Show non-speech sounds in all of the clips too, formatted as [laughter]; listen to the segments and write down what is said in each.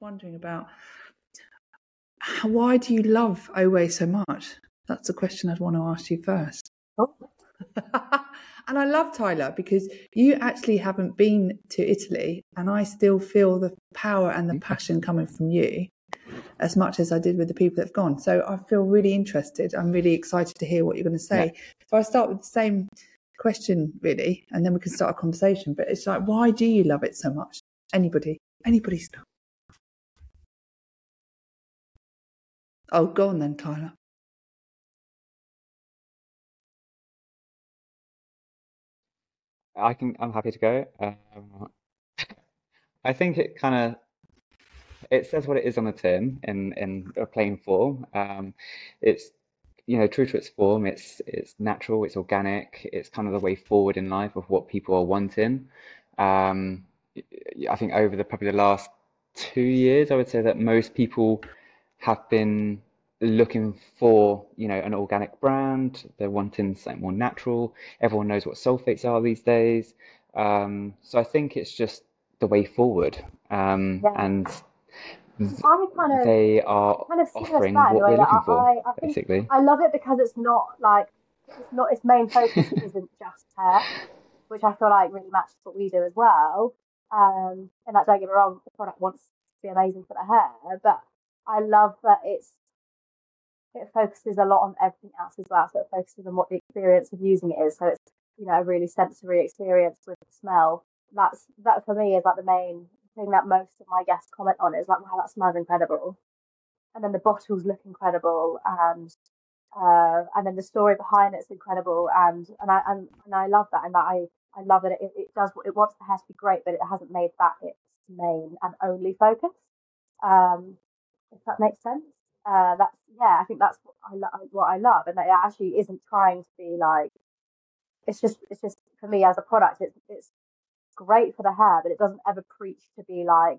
wondering about why do you love Owe so much? That's the question I'd want to ask you first. Oh. [laughs] and I love Tyler because you actually haven't been to Italy, and I still feel the power and the passion coming from you as much as I did with the people that have gone. So I feel really interested. I'm really excited to hear what you're going to say. Yeah. So I start with the same question, really, and then we can start a conversation. But it's like, why do you love it so much? Anybody? Anybody Oh, go on then, Tyler. I can. I'm happy to go. Um, I think it kind of it says what it is on the tin in in a plain form. Um, it's you know true to its form. It's it's natural. It's organic. It's kind of the way forward in life of what people are wanting. Um, I think over the probably the last two years, I would say that most people have been looking for you know an organic brand. They're wanting something more natural. Everyone knows what sulfates are these days. Um, so I think it's just the way forward. Um, yeah. And I kind of they are kind of offering what we're looking for, I, I basically. I love it because it's not like it's not its main focus [laughs] isn't just hair, which I feel like really matches what we do as well. Um, and that don't get me wrong, the product wants to be amazing for the hair, but I love that it's it focuses a lot on everything else as well. So it focuses on what the experience of using it is. So it's you know a really sensory experience with the smell. That's that for me is like the main thing that most of my guests comment on is like, wow, that smells incredible. And then the bottles look incredible and uh, and then the story behind it's incredible and and I and, and I love that and that I I love that it, it does it wants the hair to be great but it hasn't made that its main and only focus um if that makes sense uh that's yeah I think that's what I lo- what I love and that it actually isn't trying to be like it's just it's just for me as a product it's it's great for the hair, but it doesn't ever preach to be like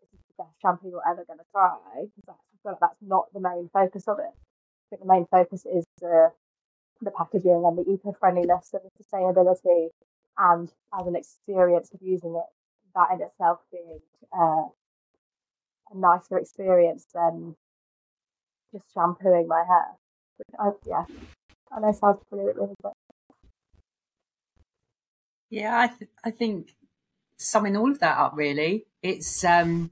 this is the best shampoo you're ever going to try. I feel like that's not the main focus of it. I think the main focus is the the packaging and the eco-friendliness and the sustainability, and as an experience of using it, that in itself being uh, a nicer experience than just shampooing my hair. I, yeah, I know sounds really, but yeah, I th- I think summing all of that up, really, it's um,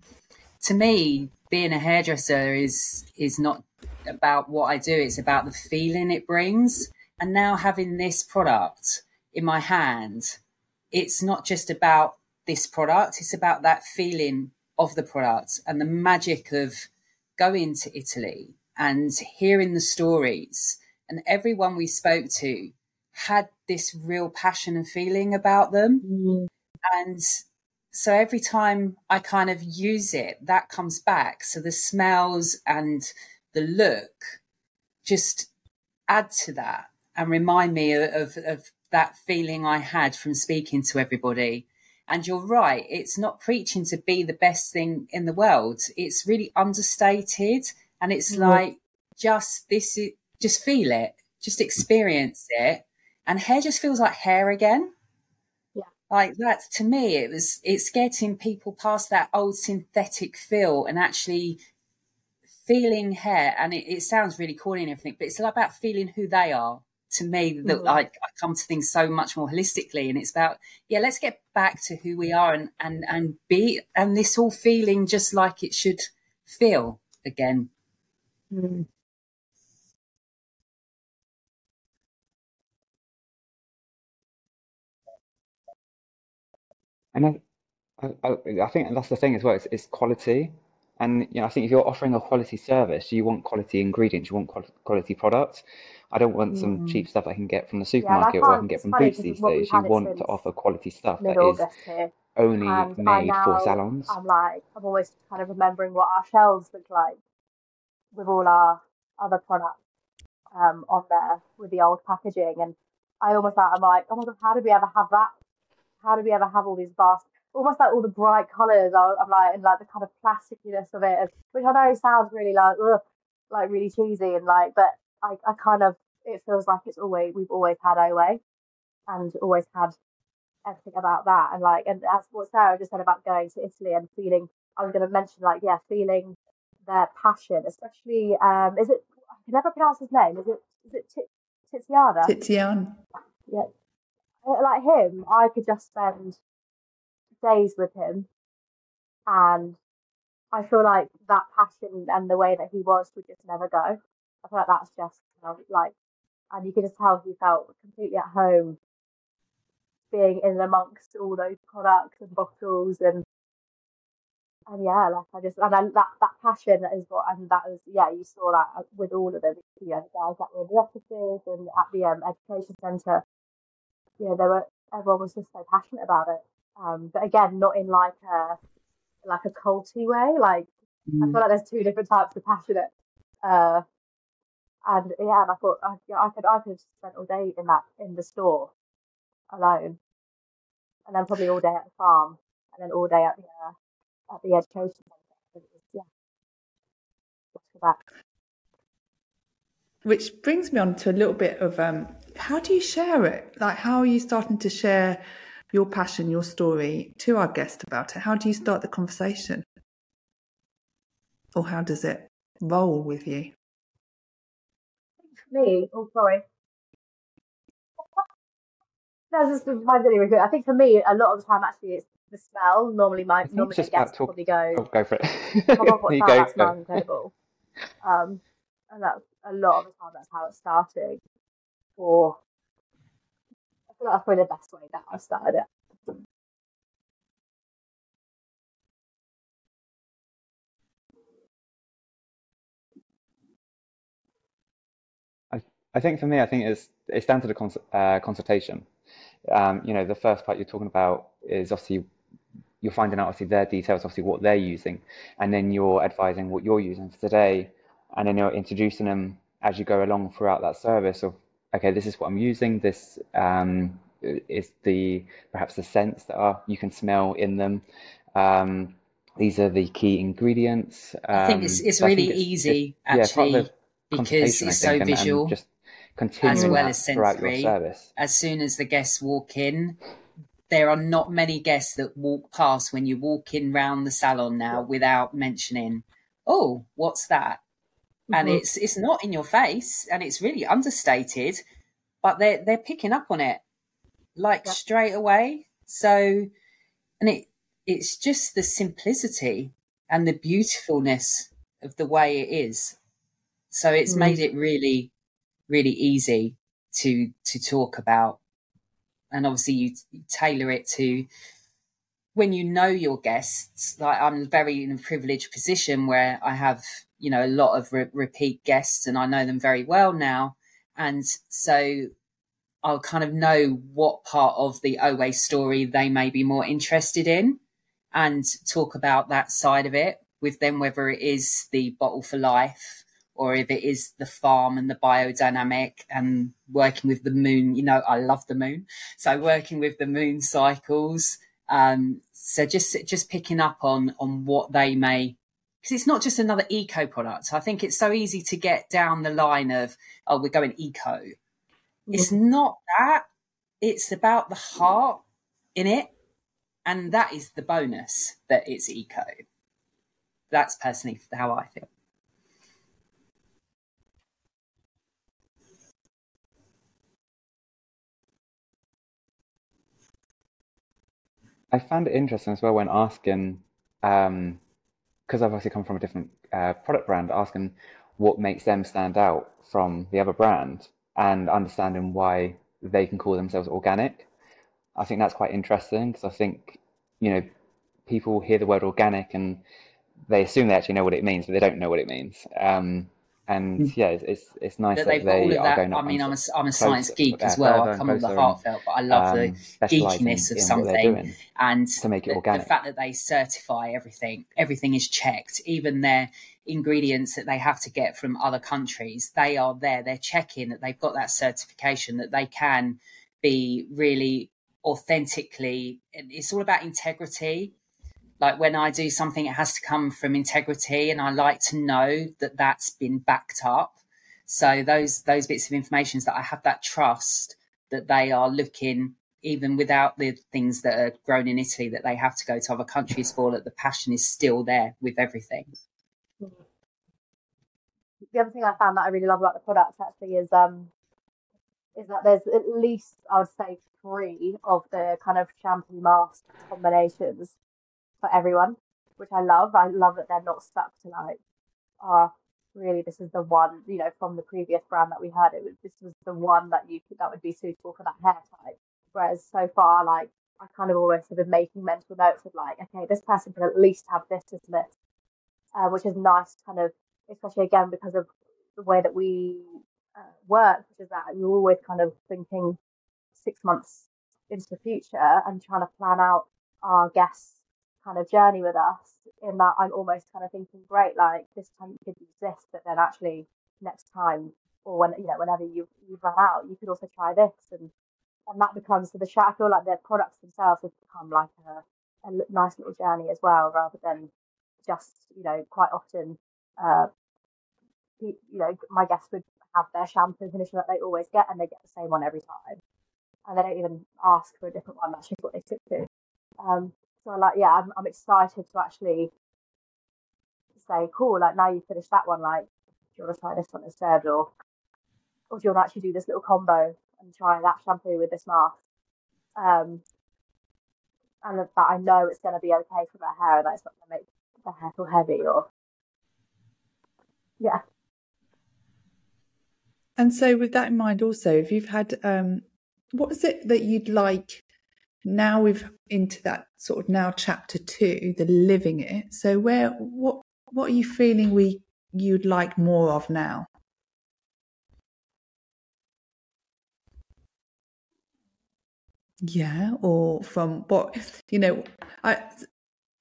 to me being a hairdresser is is not about what I do; it's about the feeling it brings. And now having this product in my hand, it's not just about this product; it's about that feeling of the product and the magic of going to Italy and hearing the stories. And everyone we spoke to had this real passion and feeling about them. Mm. And so every time I kind of use it, that comes back. So the smells and the look just add to that and remind me of, of that feeling I had from speaking to everybody. And you're right, it's not preaching to be the best thing in the world. It's really understated and it's mm like just this is just feel it, just experience it. And hair just feels like hair again Yeah. like that to me it was it's getting people past that old synthetic feel and actually feeling hair and it, it sounds really corny and everything but it's about feeling who they are to me that mm-hmm. like I come to things so much more holistically and it's about yeah let's get back to who we are and and and be and this all feeling just like it should feel again mm. And I, I, I think that's the thing as well. It's, it's quality, and you know, I think if you're offering a quality service, you want quality ingredients, you want quality products. I don't want some cheap mm. stuff I can get from the supermarket yeah, or I can get from Boots these days. You want to offer quality stuff that is only and made now, for salons. I'm like, I'm always kind of remembering what our shelves look like with all our other products um, on there with the old packaging, and I almost like I'm like, oh my god, how did we ever have that how did we ever have all these vast, almost like all the bright colours? I'm like, and like the kind of plasticness of it, which I know sounds really like, ugh, like really cheesy and like, but I, I kind of, it feels like it's always, we've always had our way and always had everything about that. And like, and as what Sarah just said about going to Italy and feeling, I was going to mention like, yeah, feeling their passion, especially, um, is it, I can never pronounce his name. Is it, is it T- Tiziana? Tizian. Yeah. Uh, like him, I could just spend days with him and I feel like that passion and the way that he was would just never go. I feel like that's just you know, like, and you can just tell he felt completely at home being in amongst all those products and bottles and and yeah, like I just and I, that that passion is what and that was yeah you saw that with all of them you know the guys that were in the offices and at the um, education centre you know they were everyone was just so passionate about it um, but again not in like a like a culty way like mm. I feel like there's two different types of passionate uh, and yeah and I thought I, yeah, I could I could spend all day in that in the store alone, and then probably all day at the farm, and then all day at the uh, at the education. Yeah. Which brings me on to a little bit of um, how do you share it? Like, how are you starting to share your passion, your story to our guest about it? How do you start the conversation? Or how does it roll with you? Me, oh, sorry. That's just my daily routine. I think for me, a lot of the time, actually, it's the smell. Normally, my normally my guests talk... probably go, oh, "Go for it." oh, [laughs] that? Go, that smells incredible. Um, and that's a lot of the time. That's how it's starting. Or I feel like that's probably the best way that I've started it. I think for me, I think it's it's down to the cons- uh, consultation um, you know, the first part you're talking about is obviously you're finding out obviously their details, obviously what they're using, and then you're advising what you're using for today, and then you're introducing them as you go along throughout that service of okay, this is what I'm using. This um, is the perhaps the scents that are you can smell in them. Um, these are the key ingredients. I think it's, um, it's really it's, easy actually yeah, because it's so visual. And just as well as sensory. As soon as the guests walk in, there are not many guests that walk past when you walk in round the salon now without mentioning, "Oh, what's that?" Mm-hmm. And it's it's not in your face, and it's really understated, but they're they're picking up on it like yeah. straight away. So, and it it's just the simplicity and the beautifulness of the way it is. So it's mm. made it really really easy to to talk about. And obviously you, tailor it to when you know your guests. Like i'm very in a privileged position where i have you know a lot of re- repeat guests and i know them very well now. And so i'll kind of know what part of the owe story they may be more interested in and talk about that side of it with them whether it is the bottle for life or if it is the farm and the biodynamic and working with the moon. You know, I love the moon, so working with the moon cycles. Um, so just just picking up on on what they may because it's not just another eco product. I think it's so easy to get down the line of oh we're going eco. It's not that. It's about the heart in it, and that is the bonus that it's eco. That's personally how I feel. I found it interesting as well when asking, because um, I've obviously come from a different uh, product brand, asking what makes them stand out from the other brand and understanding why they can call themselves organic. I think that's quite interesting because I think, you know, people hear the word organic and they assume they actually know what it means, but they don't know what it means. Um, and mm. yeah, it's it's, it's nice that, that they are that. going. I mean, I'm a I'm a science geek as well. I come with the heartfelt, but I love um, the geekiness of something and to make it the, organic. The fact that they certify everything, everything is checked, even their ingredients that they have to get from other countries, they are there. They're checking that they've got that certification that they can be really authentically. It's all about integrity like when I do something, it has to come from integrity, and I like to know that that's been backed up. So those those bits of information is that I have that trust that they are looking even without the things that are grown in Italy that they have to go to other countries for, that the passion is still there with everything. The other thing I found that I really love about the product actually is um is that there's at least I would say three of the kind of shampoo mask combinations for everyone, which I love. I love that they're not stuck to like, ah, oh, really, this is the one, you know, from the previous brand that we had. It was this was the one that you could that would be suitable for that hair type. Whereas so far, like I kind of always have been making mental notes of like, okay, this person can at least have this, this, this, uh, which is nice, kind of, especially again because of the way that we uh, work, which is that we're always kind of thinking six months into the future and trying to plan out our guests' kind of journey with us. In that, I'm almost kind of thinking, great, like this time you could use this, but then actually next time or when you know whenever you you've run out, you could also try this and and that becomes so the I feel like their products themselves have become like a, a nice little journey as well, rather than just you know quite often, uh, you know my guests would have their shampoo and conditioner that they always get, and they get the same one every time, and they don't even ask for a different one. That's just what they stick to. Um, so like yeah, I'm, I'm excited to actually say, cool, like now you finished that one, like do you want to try this one instead, or or do you want to actually do this little combo and try that shampoo with this mask. Um, and that I know it's going to be okay for my hair, and that it's not going to make the hair feel heavy or yeah. And so, with that in mind, also, if you've had, um, what is it that you'd like? Now we've into that sort of now chapter two, the living it. So, where what what are you feeling we you'd like more of now? Yeah, or from what you know, I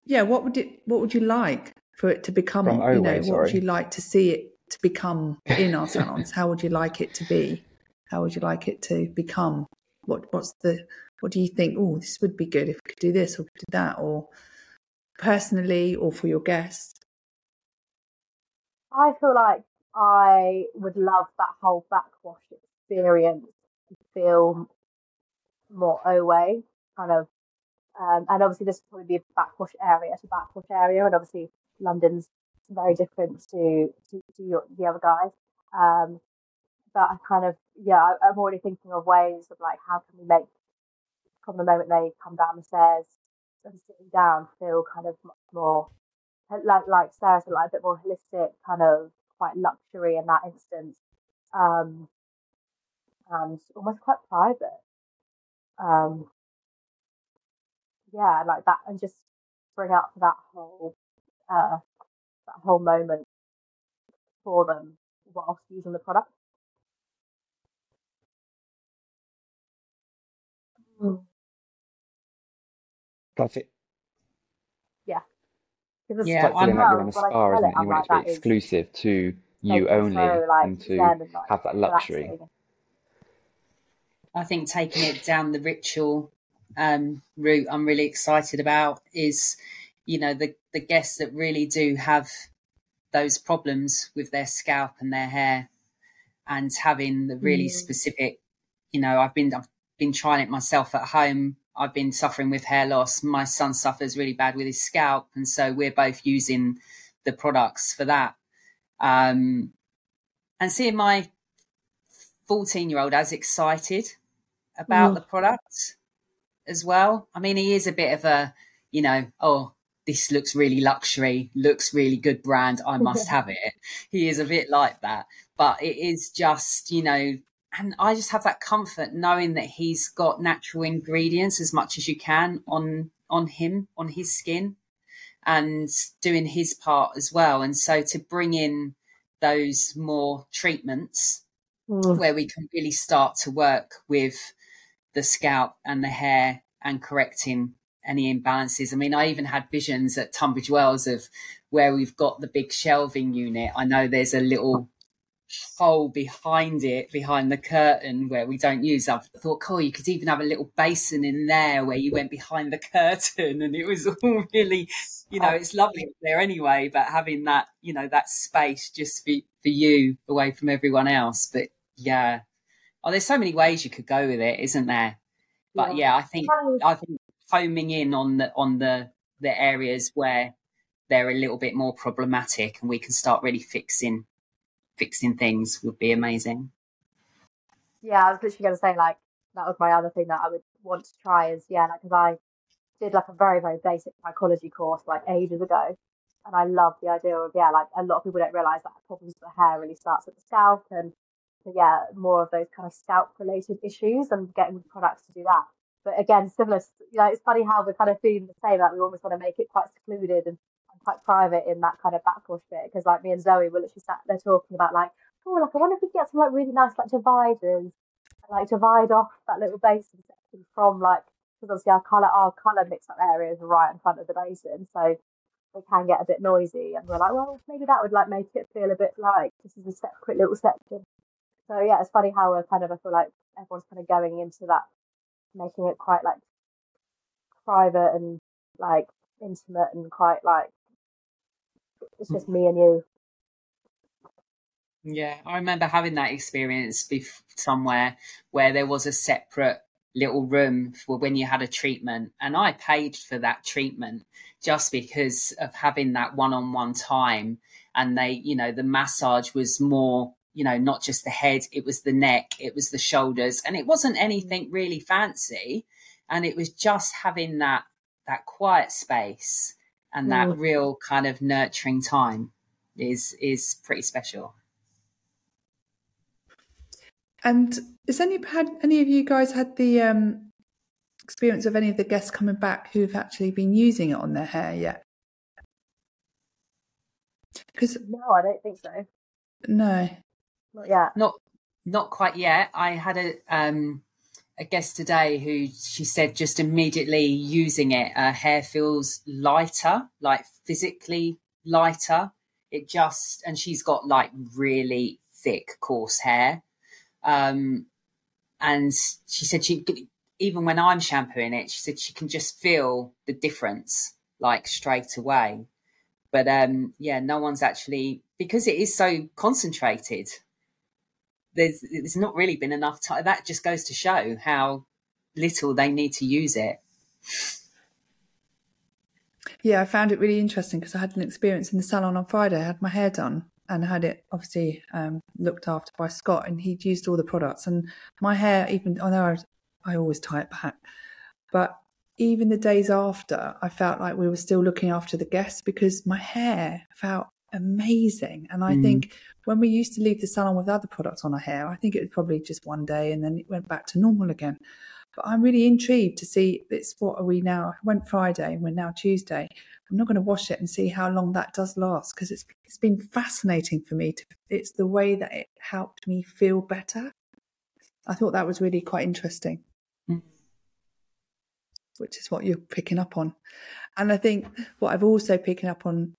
yeah, what would it what would you like for it to become? From you know, what would you like to see it to become in our [laughs] salons? How would you like it to be? How would you like it to become? What what's the what do you think? Oh, this would be good if we could do this or do that, or personally, or for your guests. I feel like I would love that whole backwash experience to feel more Oway kind of. Um, and obviously, this would probably be a backwash area to backwash area, and obviously London's very different to to, to your, the other guys. Um, but I kind of yeah, I'm already thinking of ways of like how can we make from the moment they come down the stairs and sitting down feel kind of much more like like Sarah said, like a bit more holistic, kind of quite luxury in that instance, um, and almost quite private um, yeah, like that, and just bring up that whole uh, that whole moment for them whilst using the product. Mm. That's it. Yeah. Yeah, I'm like you're in a spa, isn't it? You want it to be exclusive to you only, so, like, and to and, like, have that luxury. I think taking it down the ritual um, route, I'm really excited about is, you know, the the guests that really do have those problems with their scalp and their hair, and having the really mm. specific, you know, I've been I've been trying it myself at home. I've been suffering with hair loss. My son suffers really bad with his scalp, and so we're both using the products for that. Um, and seeing my 14 year old as excited about mm. the product as well. I mean, he is a bit of a, you know, oh, this looks really luxury, looks really good brand. I must [laughs] have it. He is a bit like that, but it is just, you know, and I just have that comfort knowing that he's got natural ingredients as much as you can on on him, on his skin, and doing his part as well. And so to bring in those more treatments mm. where we can really start to work with the scalp and the hair and correcting any imbalances. I mean, I even had visions at Tunbridge Wells of where we've got the big shelving unit. I know there's a little hole behind it, behind the curtain where we don't use. I thought, cool, you could even have a little basin in there where you went behind the [laughs] curtain and it was all really, you know, it's lovely up there anyway, but having that, you know, that space just for, for you away from everyone else. But yeah, Oh, there's so many ways you could go with it, isn't there? But yeah, yeah I think I think homing in on the on the the areas where they're a little bit more problematic and we can start really fixing fixing things would be amazing. Yeah, I was literally going to say like that was my other thing that I would want to try is yeah, like because I did like a very very basic trichology course like ages ago, and I love the idea of yeah, like a lot of people don't realize that problems with the hair really starts at the scalp and so yeah, more of those kind of scalp related issues and getting products to do that. But again, similar, you know, it's funny how we're kind of feeling the same. That we almost want to make it quite secluded and quite private in that kind of backwash bit. Because like me and Zoe were literally sat there talking about like, oh, like I wonder if we get some like really nice like dividers, like divide off that little basin section from like because obviously our color our color mix up areas are right in front of the basin, so it can get a bit noisy. And we're like, well, maybe that would like make it feel a bit like this is a separate little section. So yeah, it's funny how we're kind of I feel like everyone's kind of going into that making it quite like private and like intimate and quite like it's just me and you. Yeah, I remember having that experience somewhere where there was a separate little room for when you had a treatment, and I paid for that treatment just because of having that one-on-one time. And they, you know, the massage was more you know, not just the head, it was the neck, it was the shoulders, and it wasn't mm. anything really fancy. And it was just having that that quiet space and that mm. real kind of nurturing time is is pretty special. And has any had any of you guys had the um, experience of any of the guests coming back who've actually been using it on their hair yet? Because no, I don't think so. No, not yet. Not not quite yet. I had a um a guest today who she said just immediately using it, her hair feels lighter, like physically lighter. It just and she's got like really thick, coarse hair. Um and she said she even when I'm shampooing it, she said she can just feel the difference like straight away. But um yeah, no one's actually because it is so concentrated there's there's not really been enough time. That just goes to show how little they need to use it. Yeah, I found it really interesting because I had an experience in the salon on Friday. I had my hair done and had it obviously um, looked after by Scott, and he'd used all the products. And my hair, even I know I, I always tie it back, but even the days after, I felt like we were still looking after the guests because my hair felt amazing. And I mm. think when we used to leave the salon with other products on our hair, I think it was probably just one day and then it went back to normal again. But I'm really intrigued to see this. What are we now? I went Friday and we're now Tuesday. I'm not going to wash it and see how long that does last because it's it's been fascinating for me. To, it's the way that it helped me feel better. I thought that was really quite interesting, mm. which is what you're picking up on. And I think what I've also picking up on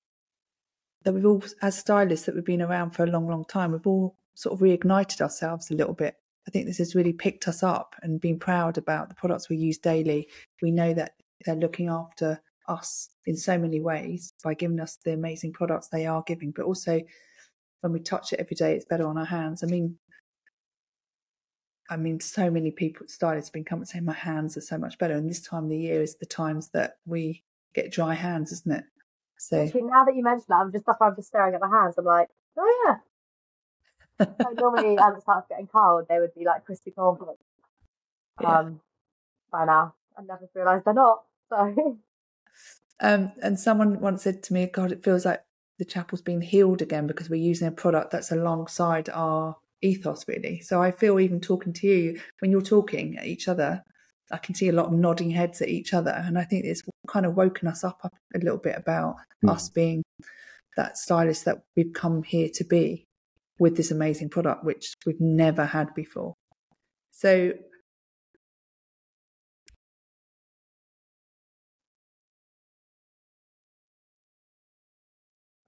that we've all, as stylists that we've been around for a long, long time, we've all sort of reignited ourselves a little bit. I think this has really picked us up and been proud about the products we use daily. We know that they're looking after us in so many ways by giving us the amazing products they are giving, but also when we touch it every day, it's better on our hands. I mean, I mean, so many people, stylists have been coming saying my hands are so much better. And this time of the year is the times that we get dry hands, isn't it? So Actually, now that you mention that, I'm just I'm just staring at my hands. I'm like, oh yeah. [laughs] so normally, as it starts getting cold, they would be like crispy cornflakes. Yeah. Um, by now, I never realised they're not. So. [laughs] Um, and someone once said to me, "God, it feels like the chapel's been healed again because we're using a product that's alongside our ethos, really." So I feel even talking to you when you're talking at each other, I can see a lot of nodding heads at each other, and I think it's kind of woken us up a little bit about mm. us being that stylist that we've come here to be with this amazing product, which we've never had before. So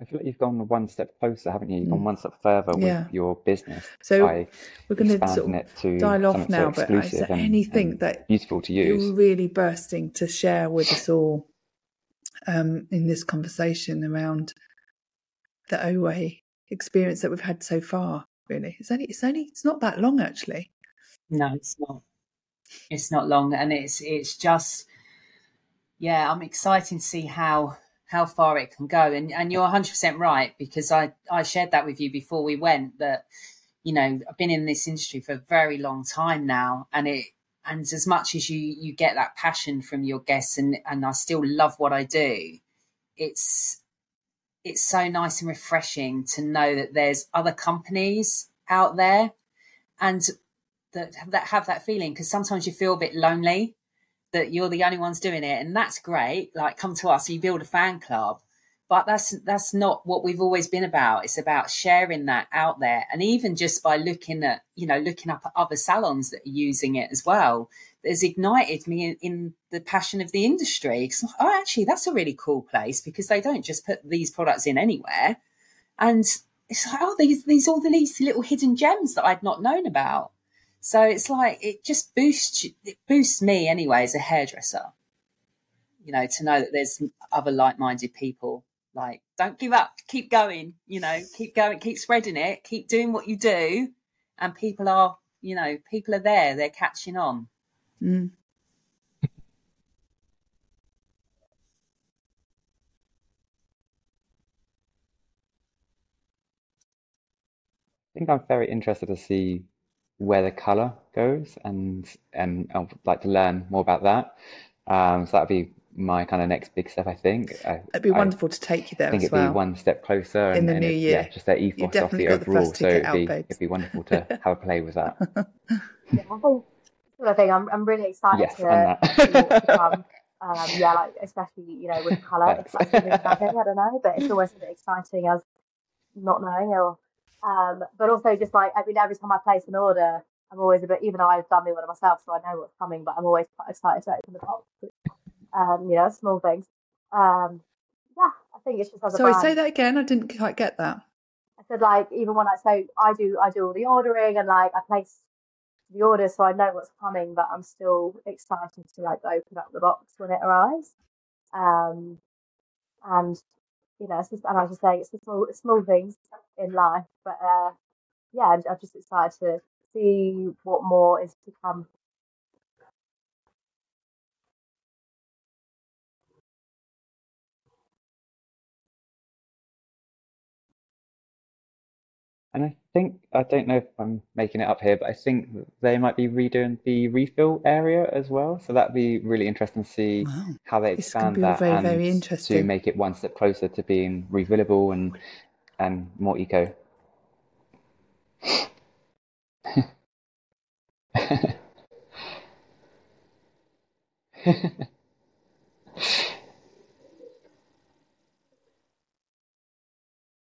I feel like you've gone one step closer, haven't you? You've gone mm. one step further yeah. with your business. So we're going to sort of to dial off now, so but is there anything that useful to use? You're really bursting to share with us all um, in this conversation around the Oway experience that we've had so far. Really, it's only it's only it's not that long actually. No, it's not. It's not long, and it's it's just yeah. I'm excited to see how how far it can go. And and you're 100 percent right because I I shared that with you before we went that you know I've been in this industry for a very long time now, and it and as much as you you get that passion from your guests and and I still love what I do, it's it's so nice and refreshing to know that there's other companies out there and that that have that feeling because sometimes you feel a bit lonely that you're the only ones doing it and that's great like come to us you build a fan club. But that's that's not what we've always been about. It's about sharing that out there and even just by looking at you know looking up at other salons that are using it as well has ignited me in, in the passion of the industry. Oh actually that's a really cool place because they don't just put these products in anywhere. And it's like oh these these all these little hidden gems that i'd not known about so it's like it just boosts it boosts me anyway as a hairdresser. You know, to know that there's other like-minded people. Like, don't give up, keep going. You know, keep going, keep spreading it, keep doing what you do, and people are, you know, people are there. They're catching on. Mm. I think I'm very interested to see where the color goes, and and I'd like to learn more about that. Um, so that'd be my kind of next big step, I think. I, it'd be wonderful to take you there. I think it'd well. be one step closer in the new year. Yeah, just that ethos of the overall. so it'd be, it'd be wonderful to [laughs] have a play with that. yeah, I think, I think I'm, I'm really excited yes, to, to um, um, yeah, like especially you know with colour. [laughs] Like I don't know, but it's always a bit exciting as not knowing or um, but also just like I mean, every time I place an order, I'm always a bit. Even though I've done the order myself, so I know what's coming, but I'm always quite excited to open the box. Um, you know, small things. Um, yeah, I think it's just as a Sorry, brand. say that again. I didn't quite get that. I said like even when I so I do I do all the ordering and like I place the order so I know what's coming, but I'm still excited to like open up the box when it arrives. Um, and you know, it's just, and I was just saying it's the small small things in life. But uh, yeah, I'm, I'm just excited to see what more is to come. And I think, I don't know if I'm making it up here, but I think they might be redoing the refill area as well. So that'd be really interesting to see wow. how they expand that very, and very interesting. to make it one step closer to being refillable and and more eco. [laughs]